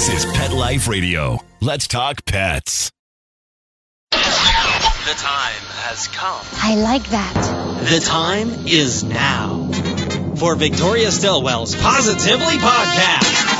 This is Pet Life Radio. Let's talk pets. The time has come. I like that. The time is now for Victoria Stilwell's Positively Podcast.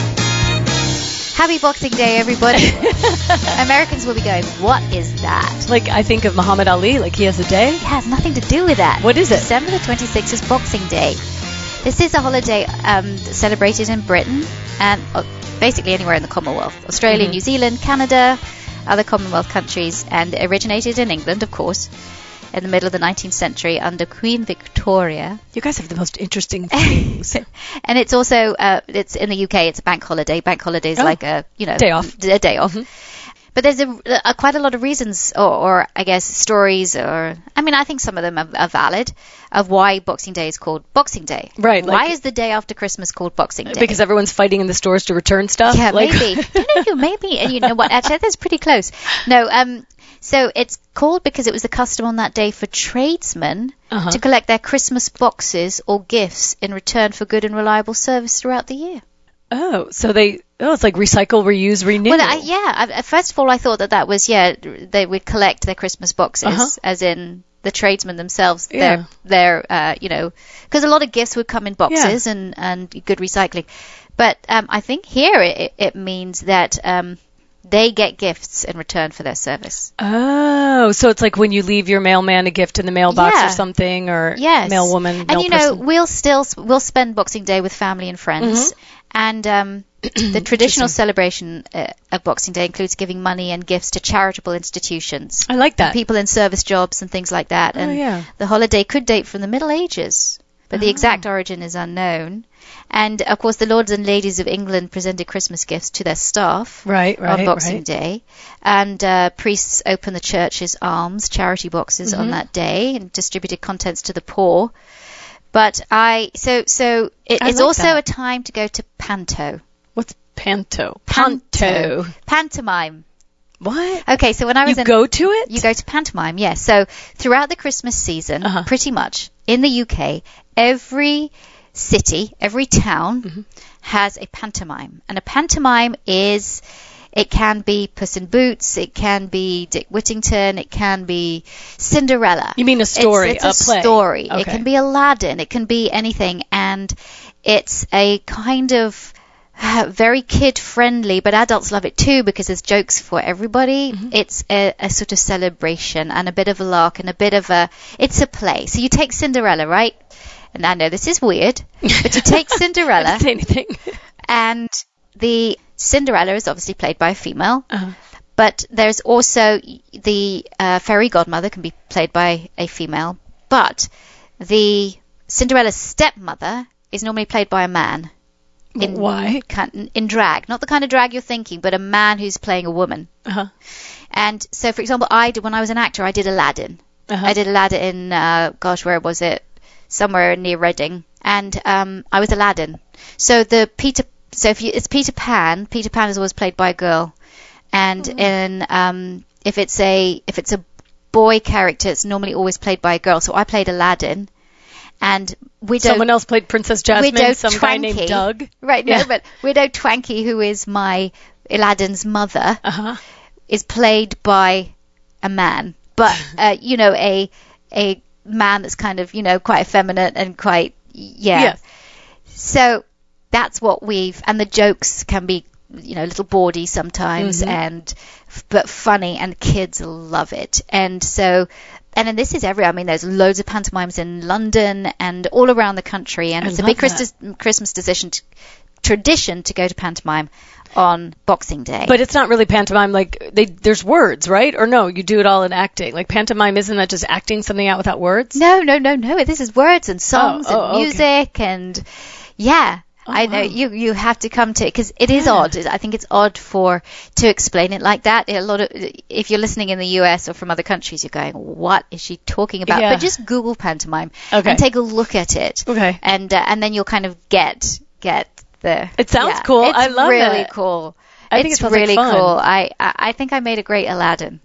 Happy Boxing Day, everybody. Americans will be going, what is that? Like I think of Muhammad Ali, like he has a day. It has nothing to do with that. What is it? December the 26th is Boxing Day. This is a holiday um, celebrated in Britain and uh, basically anywhere in the Commonwealth. Australia, Mm-hmm. New Zealand, Canada, other Commonwealth countries, and originated in England, of course, in the middle of the 19th century under Queen Victoria. You guys have the most interesting things. and it's also uh, it's in the UK. It's a bank holiday. Bank holiday is Oh. like a you know Day off. A day off. But there's a, a quite a lot of reasons, or, or I guess stories, or I mean, I think some of them are, are valid of why Boxing Day is called Boxing Day. Right, Why like- is the day after Christmas called Boxing Day? because everyone's fighting in the stores to return stuff. Yeah, like, maybe. no, no, maybe. And you know what? Actually, that's pretty close. No, um, so it's called because it was the custom on that day for tradesmen Uh-huh. to collect their Christmas boxes or gifts in return for good and reliable service throughout the year. oh, so they oh, it's like recycle, reuse, renew. Well, I, yeah. I, first of all, I thought that that was yeah, they would collect their Christmas boxes, Uh-huh. as in the tradesmen themselves. Yeah. Their, their, uh, you know, because a lot of gifts would come in boxes and and good recycling. But um, I think here it, it means that um, they get gifts in return for their service. Oh, so it's like when you leave your mailman a gift in the mailbox Yeah. or something, or Yes, mailwoman, and mail you know person. we'll still we'll spend Boxing Day with family and friends, Mm-hmm. and um, the traditional celebration uh, of Boxing Day includes giving money and gifts to charitable institutions. I like that. people in service jobs and things like that. And Oh, yeah. the holiday could date from the Middle Ages, but the exact origin is unknown. And of course, the lords and ladies of England presented Christmas gifts to their staff Right, right, on Boxing right. Day, and uh, priests opened the church's alms charity boxes Mm-hmm. on that day and distributed contents to the poor. But I so so it, I it's like also that. a time to go to panto. What's panto? Panto. Pantomime. What? Okay, so when I was You in, go to it? you go to pantomime, yes. So throughout the Christmas season, Uh-huh. pretty much in the UK, every city, every town Mm-hmm. has a pantomime, and a pantomime is. It can be Puss in Boots. It can be Dick Whittington. It can be Cinderella. You mean a story, It's, it's a play. story. It can be Aladdin. It can be anything, and it's a kind of very kid friendly, but adults love it too because there's jokes for everybody. Mm-hmm. It's a, a sort of celebration and a bit of a lark and a bit of a. It's a play. So you take Cinderella, right? And I know this is weird, but you take Cinderella Say anything? and the Cinderella is obviously played by a female. Uh-huh. But there's also the uh, fairy godmother can be played by a female, but the Cinderella's stepmother is normally played by a man. In, Why? In drag, not the kind of drag you're thinking, but a man who's playing a woman. Uh-huh. And so, for example, I did when I was an actor, I did Aladdin. Uh-huh. I did Aladdin in, uh, gosh, where was it? Somewhere near Reading, and um, I was Aladdin. So the Peter, so if you, it's Peter Pan. Peter Pan is always played by a girl, and Mm-hmm. in um, if it's a if it's a boy character, it's normally always played by a girl. So I played Aladdin, and Widow Someone else played Princess Jasmine. Widow some guy named Twankey. Doug. Right, Yeah. no, but Widow Twankey, who is my Aladdin's mother, Uh-huh. is played by a man, but uh, you know, a a man that's kind of you know quite effeminate and quite yeah. Yes. So that's what we've and the jokes can be you know a little bawdy sometimes and but funny and kids love it and so and then this is everywhere. I mean, there's loads of pantomimes in London and all around the country, and I it's a big that. Christmas, Christmas decision to, tradition to go to pantomime on Boxing Day. But it's not really pantomime. Like they, there's words, right? Or no, you do it all in acting. Like pantomime, isn't that just acting something out without words? No, no, no, no. This is words and songs oh, oh and okay. music and yeah. I know you you have to come to it because it is odd. I think it's odd for to explain it like that. A lot of if you're listening in the US or from other countries, you're going, "What is she talking about?" Yeah. But just Google pantomime Okay. and take a look at it. Okay. and uh, and then you'll kind of get get the. It sounds yeah, cool. I love really it. cool. I think it's like really fun. cool. I, I I think I made a great Aladdin.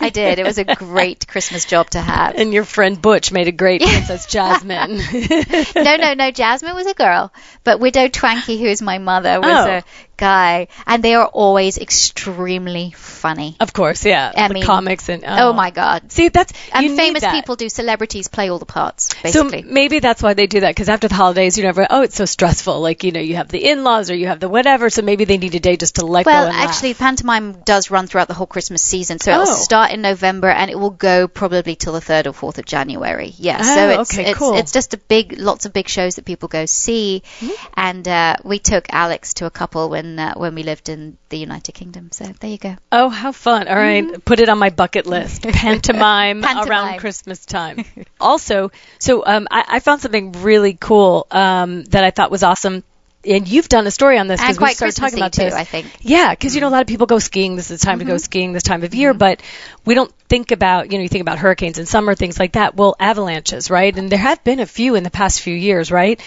I did. It was a great Christmas job to have. And your friend Butch made a great Princess Jasmine. no, no, no. Jasmine was a girl, but Widow Twankey, who is my mother, was Oh. a guy, and they are always extremely funny. of course, yeah. I the mean, comics and Oh, my God! See, that's And famous that. people do celebrities play all the parts, So maybe that's why they do that because after the holidays, you never. Oh, it's so stressful. Like you know, you have the in-laws or you have the whatever. So maybe they need a day just to let well, go. And laugh. actually, pantomime does run throughout the whole Christmas season, so it'll Oh. start in November and it will go probably till the third or fourth of January. Yeah, Oh, so it's okay, it's, cool. it's just a big, lots of big shows that people go see, Mm-hmm. and uh, we took Alex to a couple when uh, when we lived in the United Kingdom. So there you go. Oh, how fun. All right, put it on my bucket list. Pantomime, Pantomime. around Christmas time. also, so um, I, I found something really cool um, that I thought was awesome. And you've done a story on this because we started talking about too, this. I think. Yeah, because you know a lot of people go skiing. This is the time to go skiing this time of year, but we don't think about you know you think about hurricanes in summer things like that. Well, avalanches, right? And there have been a few in the past few years, right?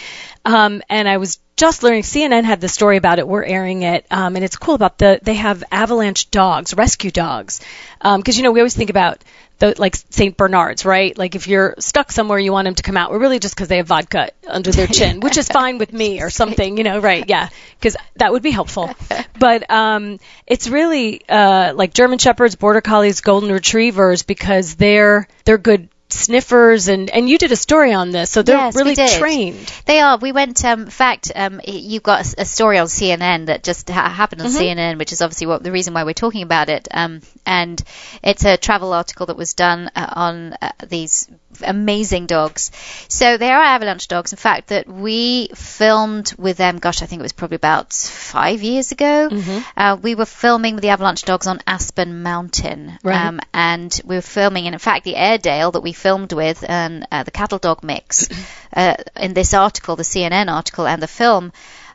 Um, and I was just learning. CNN had the story about it. We're airing it, um, and it's cool about the they have avalanche dogs, rescue dogs, because you know we always think about the like Saint Bernards, right? Like if you're stuck somewhere, you want them to come out. Well, really just because they have vodka under their chin, which is fine with me or something, you know, right? Yeah, because that would be helpful. But um, it's really uh, like German Shepherds, Border Collies, Golden Retrievers because they're they're good sniffers and and you did a story on this, so they're Yes, really trained. They are. We went. Um, in fact, um, you've got a story on CNN that just ha- happened on CNN, which is obviously what the reason why we're talking about it. Um, and it's a travel article that was done uh, on uh, these amazing dogs. So they are avalanche dogs. In fact, that we filmed with them. Gosh, I think it was probably about five years ago. Uh, we were filming with the avalanche dogs on Aspen Mountain. Right. Um, and we were filming, and in fact, the Airedale that we filmed with and uh, the cattle dog mix uh, in this article, the CNN article, and the film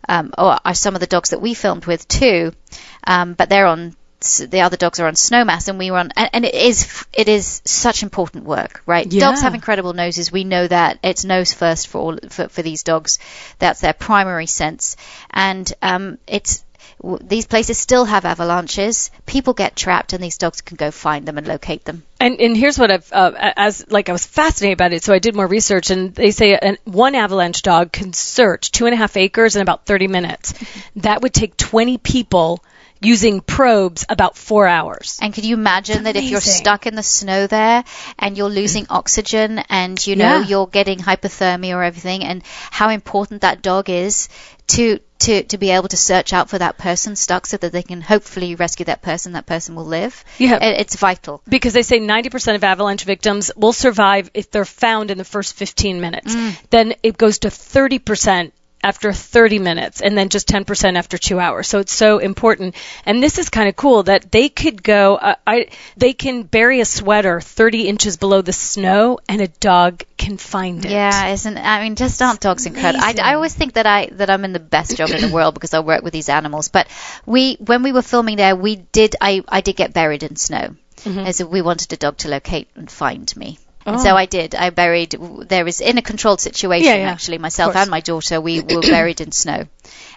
um, are some of the dogs that we filmed with too. Um, but they're on the other dogs are on Snowmass, and we were on, and, it is it is such important work, right? Yeah. Dogs have incredible noses. We know that it's nose first for all for, for these dogs. That's their primary sense, and um, it's these places still have avalanches. People get trapped, and these dogs can go find them and locate them. And and here's what I've uh, as like I was fascinated about it, so I did more research, and they say an, one avalanche dog can search two and a half acres in about 30 minutes. That would take 20 people using probes about four hours. And could you imagine that if you're stuck in the snow there and you're losing mm. oxygen and you know Yeah. you're getting hypothermia or everything and how important that dog is to to to be able to search out for that person stuck so that they can hopefully rescue that person that person will live. Yeah. It- it's vital. because they say 90% of avalanche victims will survive if they're found in the first 15 minutes. Mm. Then it goes to 30% after 30 minutes and then just 10% after 2 hours. So it's so important. And this is kind of cool that they could go uh, I they can bury a sweater 30 inches below the snow and a dog can find it. Yeah, isn't I mean just aren't dogs incredible? I, I always think that I that I'm in the best job in the world because I work with these animals. But we when we were filming there, we did I I did get buried in snow, Mm-hmm. as if we wanted a dog to locate and find me. And Oh. so I did. I buried. There was in a controlled situation Yeah, yeah. actually. Myself and my daughter, we were buried in snow,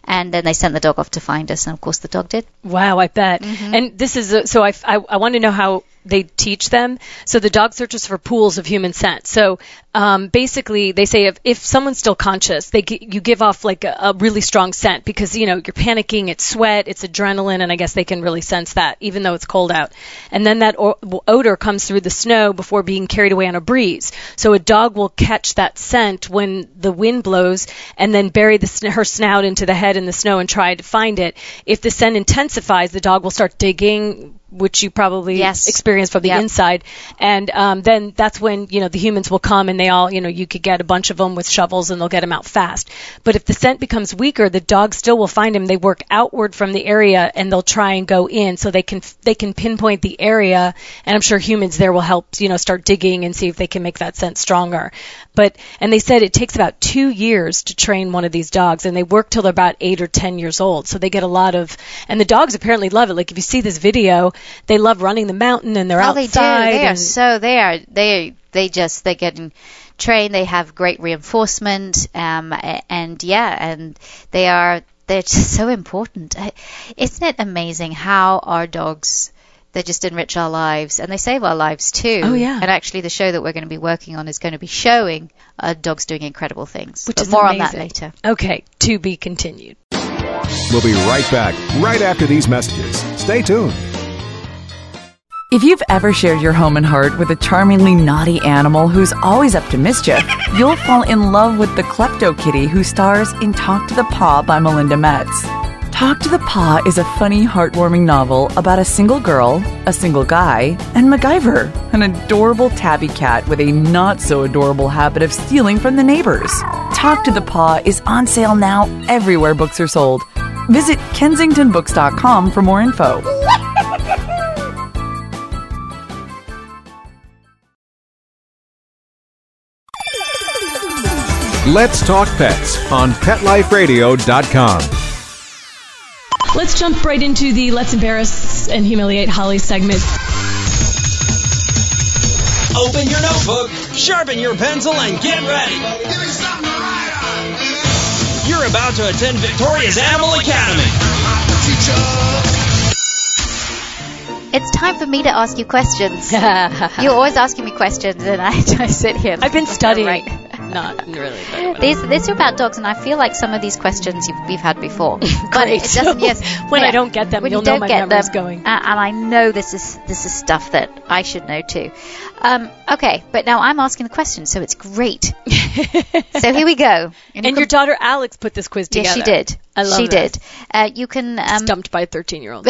and then they sent the dog off to find us, and of course the dog did. Wow, I bet. Mm-hmm. And this is a, so I, I, I want to know how they teach them. So the dog searches for pools of human scent. So um, basically, they say if, if someone's still conscious, they you give off like a, a really strong scent because you know you're panicking, it's sweat, it's adrenaline, and I guess they can really sense that even though it's cold out. And then that o- odor comes through the snow before being carried away on a breeze. So a dog will catch that scent when the wind blows and then bury the, sn- her snout into the head in the snow and try to find it. If the scent intensifies, the dog will start digging which you probably Yes. experienced from the Yep. inside. And um, then that's when you know the humans will come and they all you know you could get a bunch of them with shovels and they'll get them out fast. But if the scent becomes weaker, the dog still will find them. They work outward from the area and they'll try and go in so they can they can pinpoint the area. And I'm sure humans there will help you know start digging and see if they can make that scent stronger. But and they said it takes about two years to train one of these dogs, and they work till they're about eight or ten years old. So they get a lot of, and the dogs apparently love it. Like if you see this video, they love running the mountain and they're Oh, they do. They are so they are they they just they're getting trained. They have great reinforcement, um, and yeah, and they are they're just so important. Isn't it amazing how our dogs? They just enrich our lives and they save our lives too. Oh, yeah. And actually, the show that we're going to be working on is going to be showing uh, dogs doing incredible things. which but is more on that later. Okay, to be continued. We'll be right back right after these messages. Stay tuned. If you've ever shared your home and heart with a charmingly naughty animal who's always up to mischief, you'll fall in love with the Klepto Kitty who stars in Talk to the Paw by Melinda Metz. Talk to the Paw is a funny, heartwarming novel about a single girl, a single guy, and MacGyver, an adorable tabby cat with a not so adorable habit of stealing from the neighbors. Talk to the Paw is on sale now everywhere books are sold. Visit kensingtonbooks.com for more info. Let's talk pets on PetLifeRadio.com. Let's jump right into the let's embarrass and humiliate Holly segment. Open your notebook, sharpen your pencil, and get ready. You're about to attend Victoria's Animal Academy. It's time for me to ask you questions. You're always asking me questions, and I, I sit here. I've been studying. Right. Not really. These these are about dogs, and I feel like some of these questions you've, we've had before. But it doesn't. Yes. When I don't get them, when you'll you don't my get memory's them, going. uh, and I know this is this is stuff that I should know too. Um, okay, but now I'm asking the question, so it's great. so here we go. and you your daughter Alex put this quiz together. yes, she did. I love she this. did. Uh, you can um, Stumped by a 13 year old.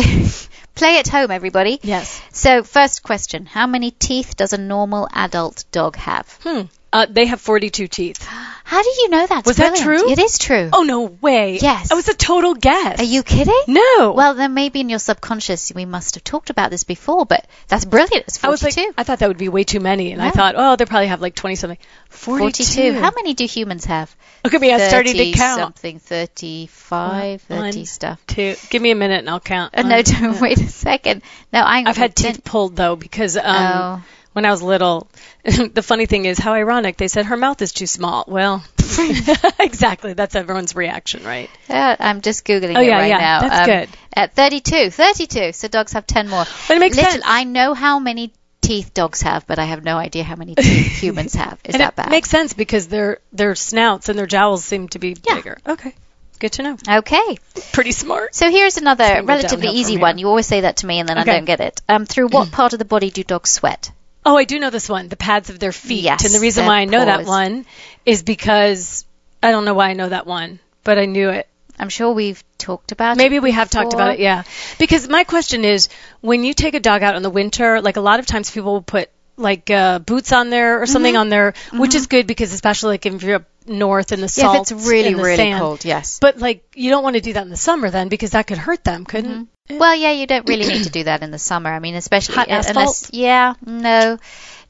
play at home, everybody. Yes. So first question: How many teeth does a normal adult dog have? Hmm. Uh, they have 42 teeth. How do you know that? Was that true? It is true. Oh, no way. Yes. It was a total guess. Are you kidding? No. Well, then maybe in your subconscious we must have talked about this before, but that's brilliant. It's 42. I was like, I thought that would be way too many. And I thought, oh, they probably have like 20 something. 42. 42. How many do humans have? Look at me, I started to count. Something, 35, 30 stuff. Two. Give me a minute and I'll count. Uh, no, don't wait a second. No, I, I've had teeth pulled though because um, Oh. When I was little, the funny thing is how ironic. They said her mouth is too small. Well, exactly. That's everyone's reaction, right? Uh, I'm just googling Oh, it yeah, right yeah, now. that's Um, good. At 32, 32. So dogs have 10 more. But it makes sense. I know how many teeth dogs have, but I have no idea how many teeth humans have. Is and that it bad? makes sense because their their snouts and their jowls seem to be Yeah. bigger. Okay, good to know. okay. Pretty smart. So here's another It's gonna go relatively easy one. You always say that to me, and then Okay. I don't get it. Um, through what part of the body do dogs sweat? Oh, I do know this one. The pads of their feet. Yes, and the reason why I know that one is because I don't know why I know that one, but I knew it. I'm sure we've talked about it. Maybe we have talked about it, yeah. Because my question is, when you take a dog out in the winter, like a lot of times people will put like uh, boots on there or Mm-hmm. something on there, which is good because especially like if you're up north in the salt, Yeah, if it's really, really sand. cold, yes. But like you don't want to do that in the summer then because that could hurt them, couldn't? it? Well, yeah, you don't really need to do that in the summer. I mean, especially Hot unless, yeah, no,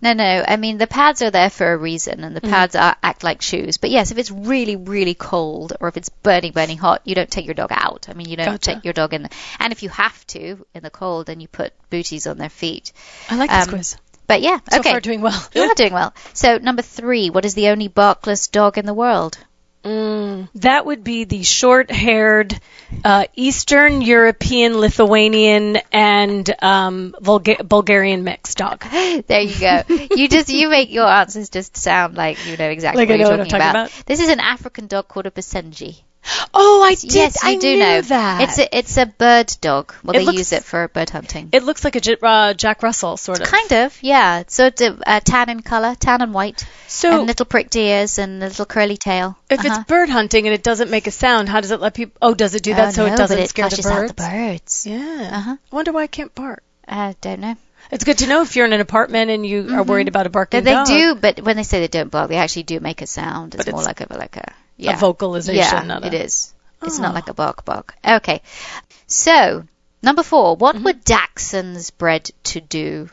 no, no. I mean, the pads are there for a reason, and the pads are, act like shoes. But yes, if it's really, really cold, or if it's burning, burning hot, you don't take your dog out. I mean, you don't Gotcha. take your dog in. The, and if you have to in the cold, then you put booties on their feet. I like this Um, quiz. But yeah, So okay, far doing well. you are doing well. So number three, what is the only barkless dog in the world? Mm, that would be the short-haired uh, Eastern European, Lithuanian, and um, Bulga- Bulgarian mix dog. There you go. You just you make your answers just sound like you know exactly Like what know you're what I'm talking, talking about. about. This is an African dog called a Basenji. Oh, I did. yes, you I do knew know that. It's a it's a bird dog. Well, It they looks- use it for bird hunting. It looks like a J- uh, Jack Russell sort of. kind of, yeah. So it's a, uh, tan in color, tan and white, So and little pricked ears and a little curly tail. if Uh-huh. it's bird hunting and it doesn't make a sound, how does it let people? Oh, does it do that Oh, so no, it doesn't but it scare the out birds? the birds. Yeah. Uh-huh. I wonder why it can't bark. I don't know. It's good to know if you're in an apartment and you are worried about a barking they dog. do, but when they say they don't bark, they actually do make a sound. It's But more it's like a like a yeah. vocalization, Yeah, not a- it is. It's Oh. not like a bark bark. Okay, so number four, what Mm-hmm. were Dachshunds bred to do?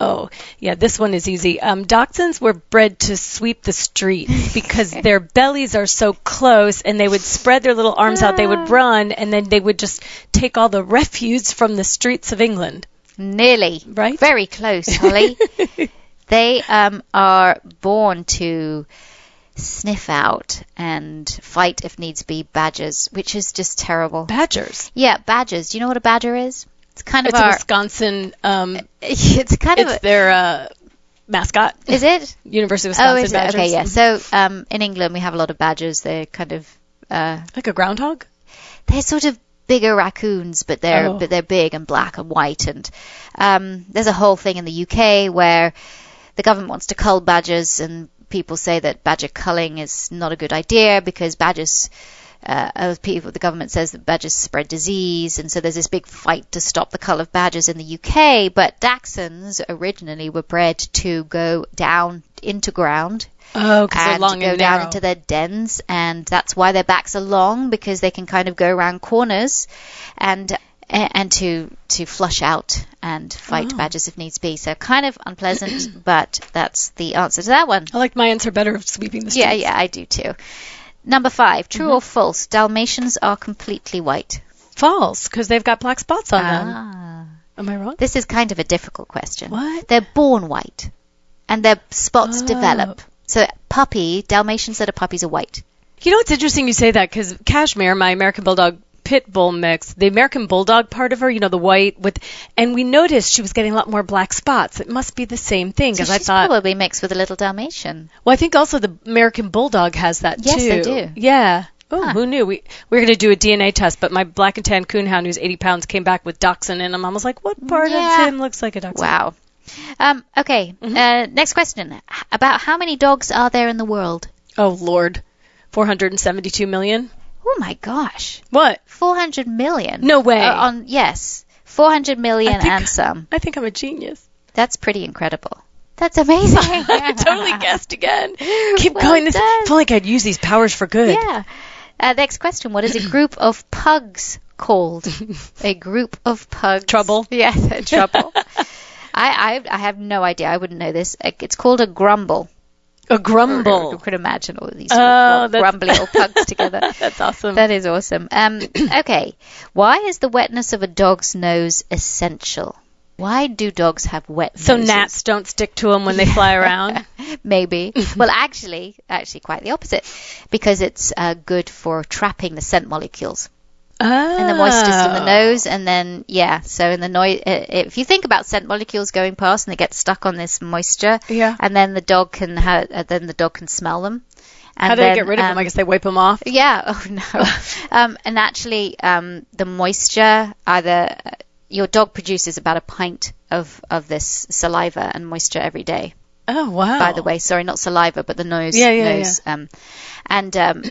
Oh, yeah, this one is easy. Um, dachshunds were bred to sweep the street because their bellies are so close and they would spread their little arms out, they would run, and then they would just take all the refuse from the streets of England. Nearly. Right? Very close, Holly. they um, are born to sniff out and fight, if needs be, badgers, which is just terrible. Badgers. yeah, badgers. Do you know what a badger is? It's kind of It's a our. Wisconsin, um, It's kind of. it's their uh, mascot. is it? University of Oh, Wisconsin is it? Badgers. Okay, yeah. So um, in England, we have a lot of badgers. They're kind of. Uh, Like a groundhog? they're sort of bigger raccoons, but they're Oh. but they're big and black and white. And um, there's a whole thing in the UK where the government wants to cull badgers, and people say that badger culling is not a good idea because badgers. Uh, people, the government says that badgers spread disease, and so there's this big fight to stop the cull of badgers in the UK. But dachshunds originally were bred to go down into ground Oh, and go and down narrow. into their dens, and that's why their backs are long because they can kind of go around corners, and and to to flush out and fight Oh. badgers if needs be. So kind of unpleasant, but that's the answer to that one. I like my answer better of sweeping the streets. Yeah, yeah, I do too. Number five, true Mm-hmm. or false? Dalmatians are completely white. False, because they've got black spots on them. Ah, Am I wrong? this is kind of a difficult question. What? They're born white, and their spots Oh. develop. So puppy Dalmatians that are puppies are white. You know, it's interesting you say that because Cashmere, my American Bulldog pit bull mix, the American Bulldog part of her, you know, the white with, and we noticed she was getting a lot more black spots. It must be the same thing So because I thought. probably mixed with a little Dalmatian. Well, I think also the American Bulldog has that Yes, too. they do. Yeah. Oh, Huh. who knew? We we were going to do a DNA test, but my black and tan coonhound, who's 80 pounds, came back with dachshund in him. I was like, what part Yeah. of him looks like a dachshund? Wow. Um, okay. Mm-hmm. Uh, next question. About how many dogs are there in the world? Oh Lord, 472 million. Oh my gosh. What? 400 million. No way. Uh, on yes. 400 million think- and some. I think I'm a genius. That's pretty incredible. That's amazing. I totally guessed again. Keep Well going. This. feel like I'd use these powers for good. Yeah. Uh, next question. What is a group of pugs called? a group of pugs. Trouble. Yeah, trouble. I, I I have no idea. I wouldn't know this. It's called a grumble. A grumble You could imagine all these Oh, grumbly old pugs together. That's awesome. That is awesome. Um, okay. Why is the wetness of a dog's nose essential? Why do dogs have wet so noses? gnats don't stick to them when they fly around. Maybe. well, actually, actually, quite the opposite, because it's uh, good for trapping the scent molecules oh. and the moistures in the nose, and then yeah. So in the noise, if you think about scent molecules going past and they get stuck on this moisture, Yeah. and then the dog can ha- uh, then the dog can smell them. And How do then, they get rid of them? um, I guess they wipe them off. Yeah. Oh no. um, and actually, um, the moisture either uh, your dog produces about a pint of of this saliva and moisture every day. Oh wow. By the way, sorry, not saliva, but the nose. Yeah, yeah, nose. Um, and um,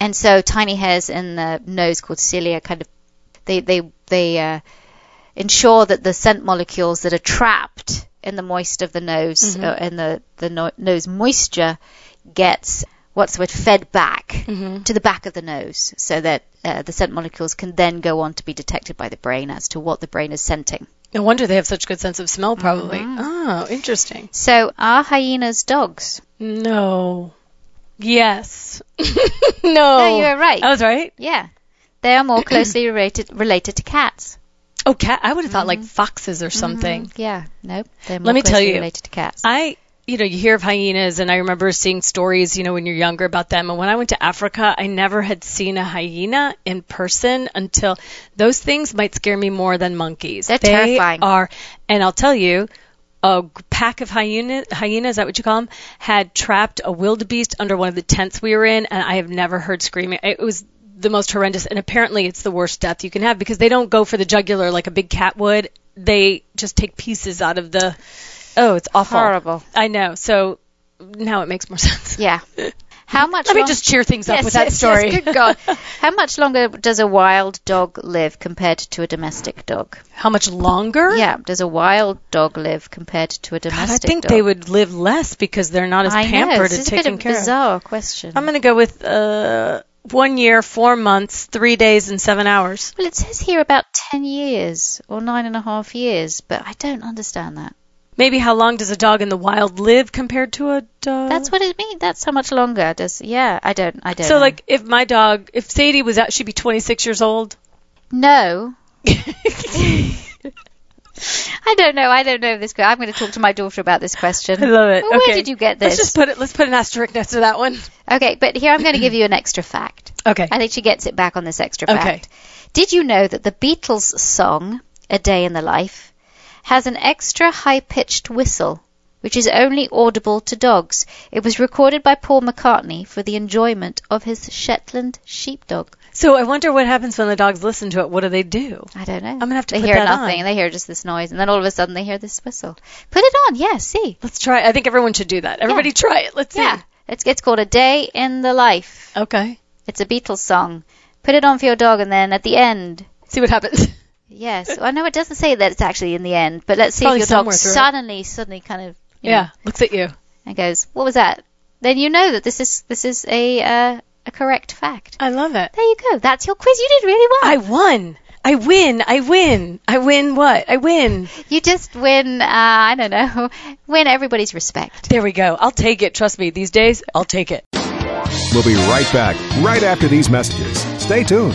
and so tiny hairs in the nose called cilia kind of they they they uh, ensure that the scent molecules that are trapped in the moist of the nose Mm-hmm. uh, in the the no- nose moisture gets what's the word fed back Mm-hmm. to the back of the nose so that uh, the scent molecules can then go on to be detected by the brain as to what the brain is scenting. No wonder they have such good sense of smell. Probably. Mm-hmm. Oh, interesting. So are hyenas dogs? No. Yes. no. No, you were right. I was right. Yeah. They are more closely related related to cats. Oh, cat. I would have thought Mm-hmm. like foxes or something. Yeah. Nope. They're more Let me tell closely you, related to cats. I, you know, you hear of hyenas, and I remember seeing stories, you know, when you're younger about them. And when I went to Africa, I never had seen a hyena in person until those things might scare me more than monkeys. They're they terrifying. Are, and I'll tell you. A pack of hyena, hyenas, is that what you call them, had trapped a wildebeest under one of the tents we were in, and I have never heard screaming. It was the most horrendous, and apparently it's the worst death you can have because they don't go for the jugular like a big cat would. They just take pieces out of the. Oh, it's awful. Horrible. I know. So now it makes more sense. yeah. How much? Let me just cheer things up Yes, with that yes, story. Yes, good God. How much longer does a wild dog live compared to a domestic dog? How much longer? Yeah, does a wild dog live compared to a God, domestic I think dog? they would live less because they're not as I pampered and a taken a care of. bizarre question. I'm going to go with uh, one year, four months, three days, and seven hours. Well, it says here about 10 years or nine and a half years, but I don't understand that. Maybe how long does a dog in the wild live compared to a dog? That's what it means. That's how much longer does. Yeah, I don't. I don't. so, know. like, if my dog, if Sadie was out, she'd be 26 years old. no. I don't know. I don't know this. I'm going to talk to my daughter about this question. I love it. Where okay. did you get this? Let's just put it. Let's put an asterisk next to that one. Okay, but here I'm going to give you an extra fact. Okay. I think she gets it back on this extra Okay. fact. Did you know that the Beatles song, A Day in the Life, has an extra high pitched whistle, which is only audible to dogs? It was recorded by Paul McCartney for the enjoyment of his Shetland sheepdog. So I wonder what happens when the dogs listen to it. What do they do? I don't know. I'm gonna have to They put hear that nothing. on. They hear just this noise, and then all of a sudden they hear this whistle. Put it on. Yeah, see. Let's try. I think everyone should do that. Everybody try it. Let's see. Yeah. It's, it's called A Day in the Life. Okay. It's a Beatles song. Put it on for your dog, and then at the end, See what happens. Yes. Well, no, it doesn't say that it's actually in the end, but let's see Probably if your dog somewhere through it. suddenly, suddenly kind of, yeah. know, Looks at you. and goes, "What was that?" Then you know that this is this is a uh, a correct fact. I love it. There you go. That's your quiz. You did really well. I won. I win. I win. I win what? I win. you just win. Uh, I don't know. Win everybody's respect. There we go. I'll take it. Trust me. These days, I'll take it. We'll be right back right after these messages. Stay tuned.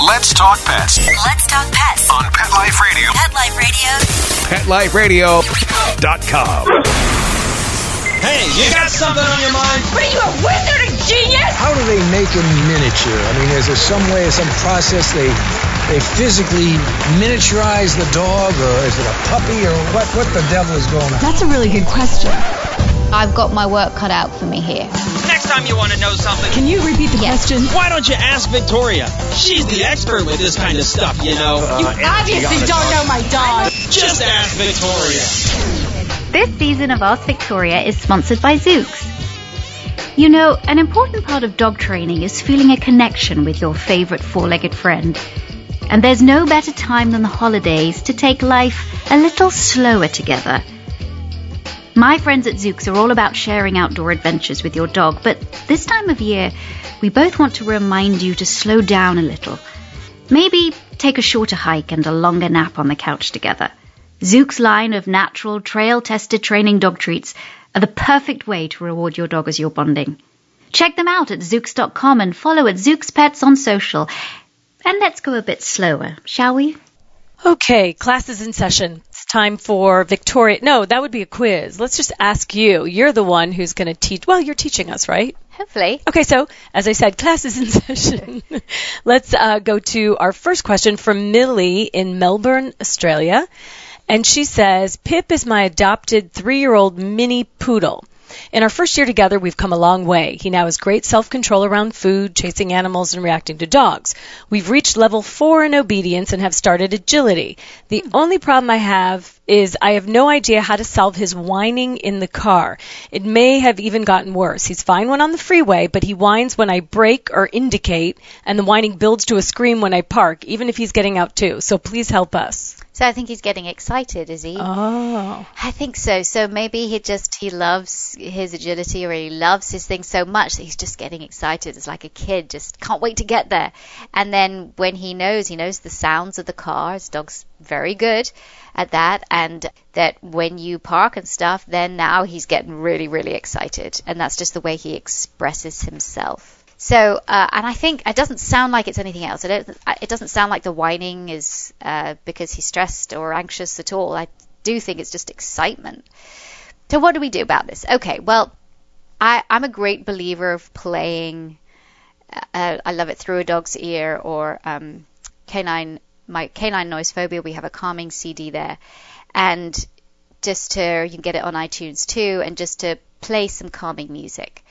Let's talk pets Let's talk pets on Pet Life Radio. Pet Life Radio. PetLifeRadio.com. Hey, you got something on your mind? What are you, a wizard, a genius? How do they make a miniature? I mean, is there some way, some process they they physically miniaturize the dog, or is it a puppy, or what? What the devil is going on? That's a really good question. I've got my work cut out for me here. Next time you want to know something, Can you repeat the question? why don't you ask Victoria? She's the expert with this kind of stuff, you know. You obviously don't know my dog. Just ask Victoria. This season of Ask Victoria is sponsored by Zuke's. You know, an important part of dog training is feeling a connection with your favorite four legged friend. And there's no better time than the holidays to take life a little slower together. My friends at Zuke's are all about sharing outdoor adventures with your dog, but this time of year, we both want to remind you to slow down a little. Maybe take a shorter hike and a longer nap on the couch together. Zuke's line of natural, trail tested training dog treats are the perfect way to reward your dog as you're bonding. Check them out at Zukes.com and follow at Zukes Pets on social. And let's go a bit slower, shall we? Okay, class is in session. Time for Victoria. No, that would be a quiz. Let's just ask you. You're the one who's going to teach. Well, you're teaching us, right? Hopefully. Okay, so as I said, class is in session. Let's uh, go to our first question from Millie in Melbourne, Australia. And she says, Pip is my adopted three year old mini poodle. In our first year together, we've come a long way. He now has great self control around food, chasing animals, and reacting to dogs. We've reached level four in obedience and have started agility. The only problem I have is I have no idea how to solve his whining in the car. It may have even gotten worse. He's fine when on the freeway, but he whines when I brake or indicate, and the whining builds to a scream when I park, even if he's getting out too. So please help us. So I think he's getting excited, is he? Oh. I think so. So maybe he just he loves his agility or he loves his thing so much that he's just getting excited. It's like a kid, just can't wait to get there. And then when he knows, he knows the sounds of the car. His dog's very good at that, and that when you park and stuff, then now he's getting really, really excited, and that's just the way he expresses himself. So, uh, and I think it doesn't sound like it's anything else. It, it doesn't sound like the whining is uh, because he's stressed or anxious at all. I do think it's just excitement. So, what do we do about this? Okay, well, I, I'm a great believer of playing. Uh, I love it through a dog's ear or um, canine my canine noise phobia. We have a calming CD there, and just to you can get it on iTunes too, and just to play some calming music.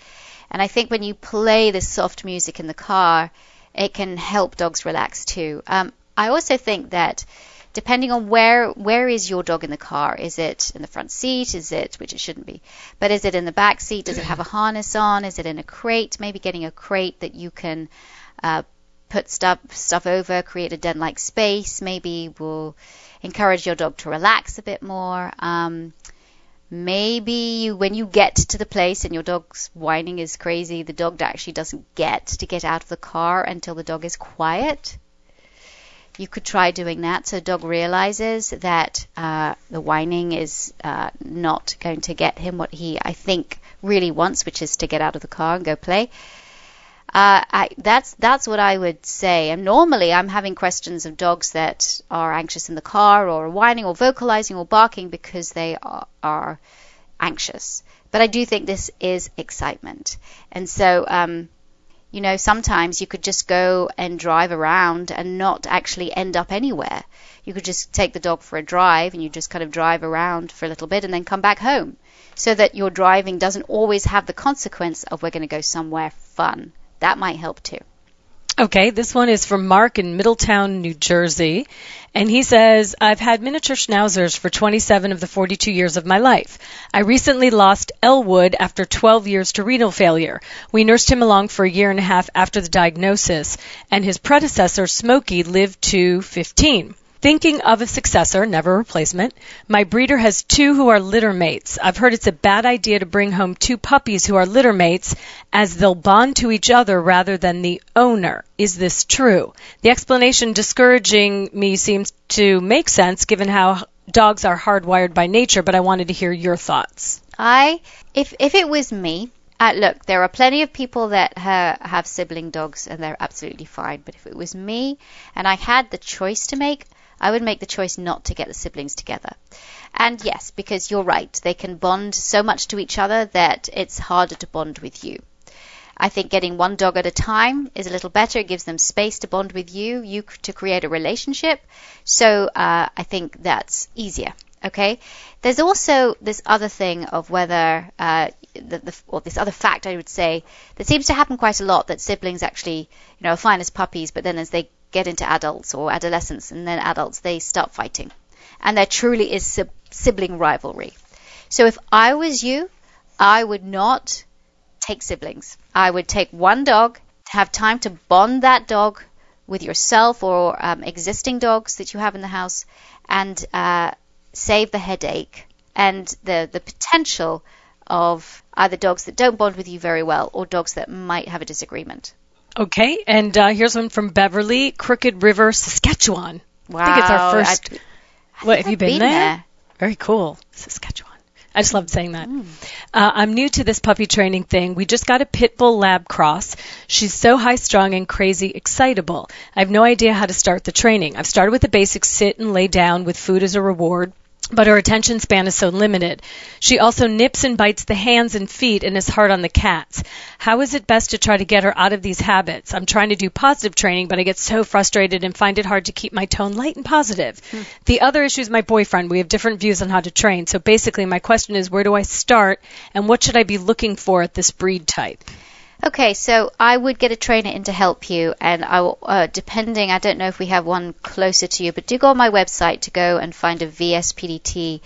And I think when you play this soft music in the car, it can help dogs relax too. Um, I also think that depending on where where is your dog in the car, is it in the front seat? Is it which it shouldn't be, but is it in the back seat? Does it have a harness on? Is it in a crate? Maybe getting a crate that you can uh, put stuff stuff over, create a den-like space. Maybe will encourage your dog to relax a bit more. Um, maybe you, when you get to the place and your dog's whining is crazy, the dog actually doesn't get to get out of the car until the dog is quiet. You could try doing that so dog realizes that uh, the whining is uh, not going to get him what he, I think, really wants, which is to get out of the car and go play. Uh, I, that's that's what I would say. And normally, I'm having questions of dogs that are anxious in the car, or whining, or vocalizing, or barking because they are, are anxious. But I do think this is excitement, and so um, you know sometimes you could just go and drive around and not actually end up anywhere. You could just take the dog for a drive, and you just kind of drive around for a little bit, and then come back home, so that your driving doesn't always have the consequence of we're going to go somewhere fun that might help too. Okay, this one is from Mark in Middletown, New Jersey. And he says, I've had miniature schnauzers for 27 of the 42 years of my life. I recently lost Elwood after 12 years to renal failure. We nursed him along for a year and a half after the diagnosis, and his predecessor, Smokey, lived to 15. Thinking of a successor, never a replacement, my breeder has two who are litter mates. I've heard it's a bad idea to bring home two puppies who are litter mates as they'll bond to each other rather than the owner. Is this true? The explanation discouraging me seems to make sense given how dogs are hardwired by nature, but I wanted to hear your thoughts. I, if, if it was me, uh, look, there are plenty of people that ha- have sibling dogs and they're absolutely fine. But if it was me and I had the choice to make, I would make the choice not to get the siblings together. And yes, because you're right, they can bond so much to each other that it's harder to bond with you. I think getting one dog at a time is a little better. It gives them space to bond with you, you to create a relationship. So uh, I think that's easier. Okay. There's also this other thing of whether uh, the, the, or this other fact I would say that seems to happen quite a lot that siblings actually you know are fine as puppies, but then as they get into adults or adolescents and then adults, they start fighting. And there truly is sibling rivalry. So if I was you, I would not take siblings. I would take one dog, have time to bond that dog with yourself or um, existing dogs that you have in the house, and uh, save the headache and the, the potential of either dogs that don't bond with you very well or dogs that might have a disagreement. Okay, and uh, here's one from Beverly, Crooked River, Saskatchewan. Wow. I think it's our first. I, what, have you been, been there? there? Very cool. Saskatchewan. I just loved saying that. Mm. Uh, I'm new to this puppy training thing. We just got a pit bull lab cross. She's so high strung and crazy excitable. I have no idea how to start the training. I've started with the basic sit and lay down with food as a reward but her attention span is so limited. She also nips and bites the hands and feet and is hard on the cats. How is it best to try to get her out of these habits? I'm trying to do positive training, but I get so frustrated and find it hard to keep my tone light and positive. Hmm. The other issue is my boyfriend. We have different views on how to train. So basically, my question is where do I start and what should I be looking for at this breed type? Okay, so I would get a trainer in to help you, and I uh, depending, I don't know if we have one closer to you, but do go on my website to go and find a VSPDT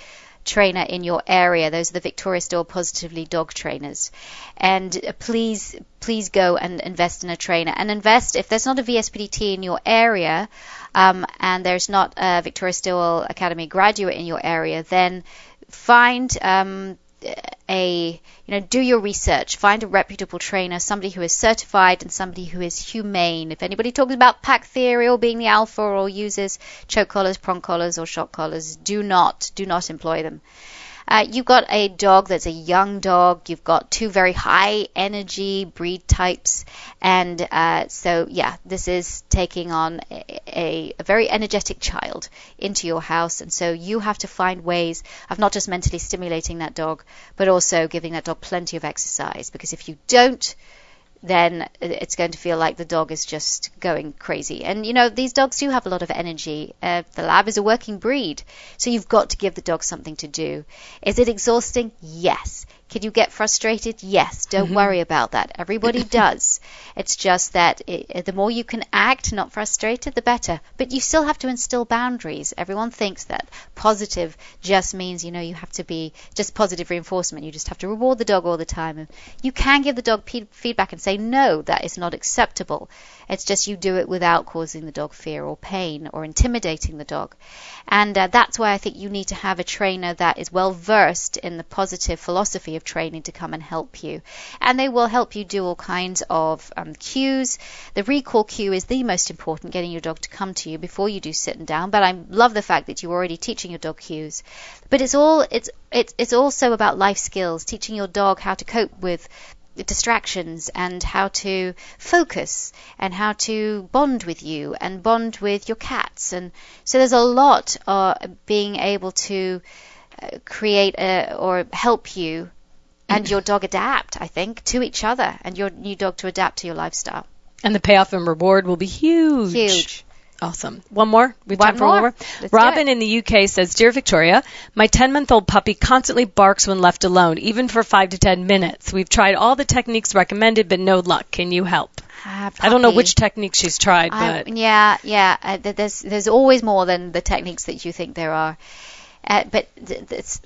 trainer in your area. Those are the Victoria Still Positively Dog Trainers. And uh, please, please go and invest in a trainer. And invest, if there's not a VSPDT in your area, um, and there's not a Victoria Stilwell Academy graduate in your area, then find um, a you know do your research. Find a reputable trainer somebody who is certified and somebody who is humane. If anybody talks about pack theory or being the alpha or uses choke collars prong collars or shock collars do not do not employ them uh, you've got a dog that's a young dog. You've got two very high energy breed types. And uh, so, yeah, this is taking on a, a, very energetic child into your house. And so you have to find ways of not just mentally stimulating that dog, but also giving that dog plenty of exercise. Because if you don't, then it's going to feel like the dog is just going crazy. And you know, these dogs do have a lot of energy. Uh, the lab is a working breed, so you've got to give the dog something to do. Is it exhausting? Yes. Can you get frustrated? Yes. Don't mm-hmm. worry about that. Everybody does. It's just that it, the more you can act not frustrated, the better. But you still have to instill boundaries. Everyone thinks that positive just means, you know, you have to be just positive reinforcement. You just have to reward the dog all the time. And you can give the dog p- feedback and say, no, that is not acceptable. It's just you do it without causing the dog fear or pain or intimidating the dog. And uh, that's why I think you need to have a trainer that is well versed in the positive philosophy of training to come and help you. And they will help you do all kinds of um, cues. The recall cue is the most important, getting your dog to come to you before you do sitting down. But I love the fact that you're already teaching your dog cues. But it's all it's it's it's also about life skills, teaching your dog how to cope with distractions and how to focus and how to bond with you and bond with your cats and so there's a lot of being able to uh, create a, or help you and your dog adapt, I think, to each other and your new dog to adapt to your lifestyle. And the payoff and reward will be huge. Huge. Awesome. One more? We one more. one more? Robin in the UK says, Dear Victoria, my 10 month old puppy constantly barks when left alone, even for 5 to 10 minutes. We've tried all the techniques recommended, but no luck. Can you help? Uh, I don't know which technique she's tried, but. Yeah, yeah. Uh, there's, there's always more than the techniques that you think there are. Uh, but the,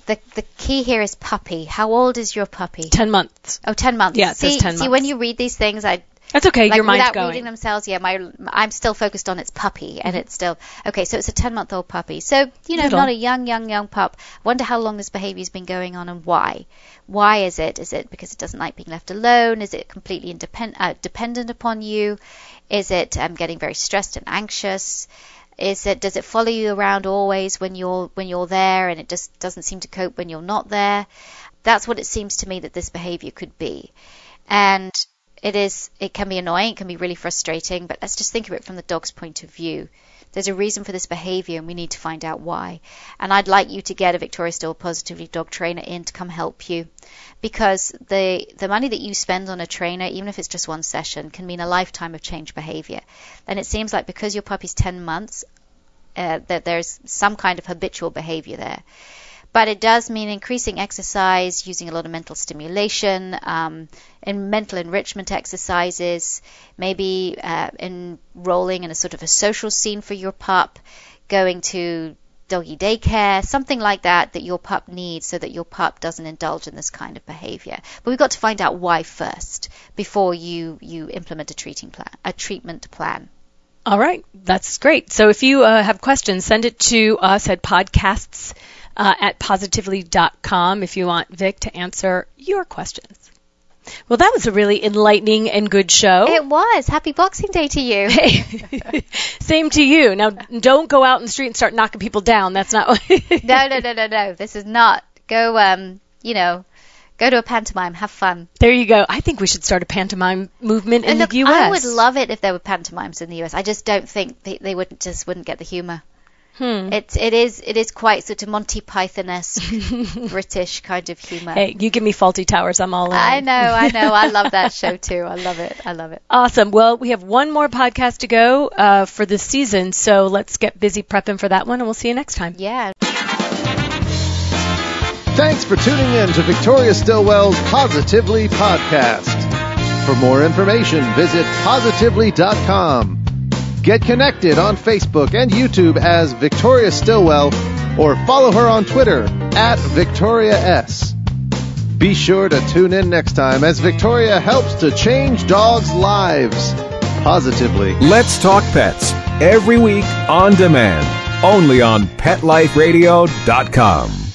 the, the key here is puppy. How old is your puppy? Ten months. Oh, ten months. Yeah, it see, says ten see, when you read these things, I that's okay. Like Your mind's without going. reading themselves, yeah. My I'm still focused on its puppy, and Mm-hmm. it's still okay. So it's a ten month old puppy. So you know, Little. not a young, young, young pup. Wonder how long this behaviour's been going on and why. Why is it? Is it because it doesn't like being left alone? Is it completely independent, uh, dependent upon you? Is it um, getting very stressed and anxious? Is it does it follow you around always when you're when you're there, and it just doesn't seem to cope when you're not there? That's what it seems to me that this behaviour could be, and it is it can be annoying, it can be really frustrating, but let's just think of it from the dog's point of view. There's a reason for this behavior and we need to find out why. And I'd like you to get a Victoria Still Positively dog trainer in to come help you because the the money that you spend on a trainer, even if it's just one session, can mean a lifetime of change behavior. And it seems like because your puppy's 10 months, uh, that there's some kind of habitual behavior there but it does mean increasing exercise, using a lot of mental stimulation, um, and mental enrichment exercises, maybe uh, enrolling in a sort of a social scene for your pup, going to doggy daycare, something like that that your pup needs so that your pup doesn't indulge in this kind of behavior. But we've got to find out why first before you, you implement a treating plan, a treatment plan. All right, that's great. So if you uh, have questions, send it to us at podcasts uh, at positively.com if you want Vic to answer your questions. Well, that was a really enlightening and good show. It was. Happy Boxing Day to you. Hey. Same to you. Now, don't go out in the street and start knocking people down. That's not what. no, no, no, no, no. This is not. Go, um, you know, go to a pantomime, have fun. There you go. I think we should start a pantomime movement in look, the U.S. I would love it if there were pantomimes in the U.S. I just don't think they, they wouldn't just wouldn't get the humor. Hmm. It's it is it is quite sort of Monty Python-esque British kind of humor. Hey, you give me Fawlty Towers, I'm all in. I know, I know. I love that show too. I love it. I love it. Awesome. Well, we have one more podcast to go uh, for this season, so let's get busy prepping for that one, and we'll see you next time. Yeah. Thanks for tuning in to Victoria Stilwell's Positively Podcast. For more information, visit positively.com. Get connected on Facebook and YouTube as Victoria Stilwell or follow her on Twitter at Victoria S. Be sure to tune in next time as Victoria helps to change dogs' lives positively. Let's Talk Pets every week on demand, only on PetLifeRadio.com.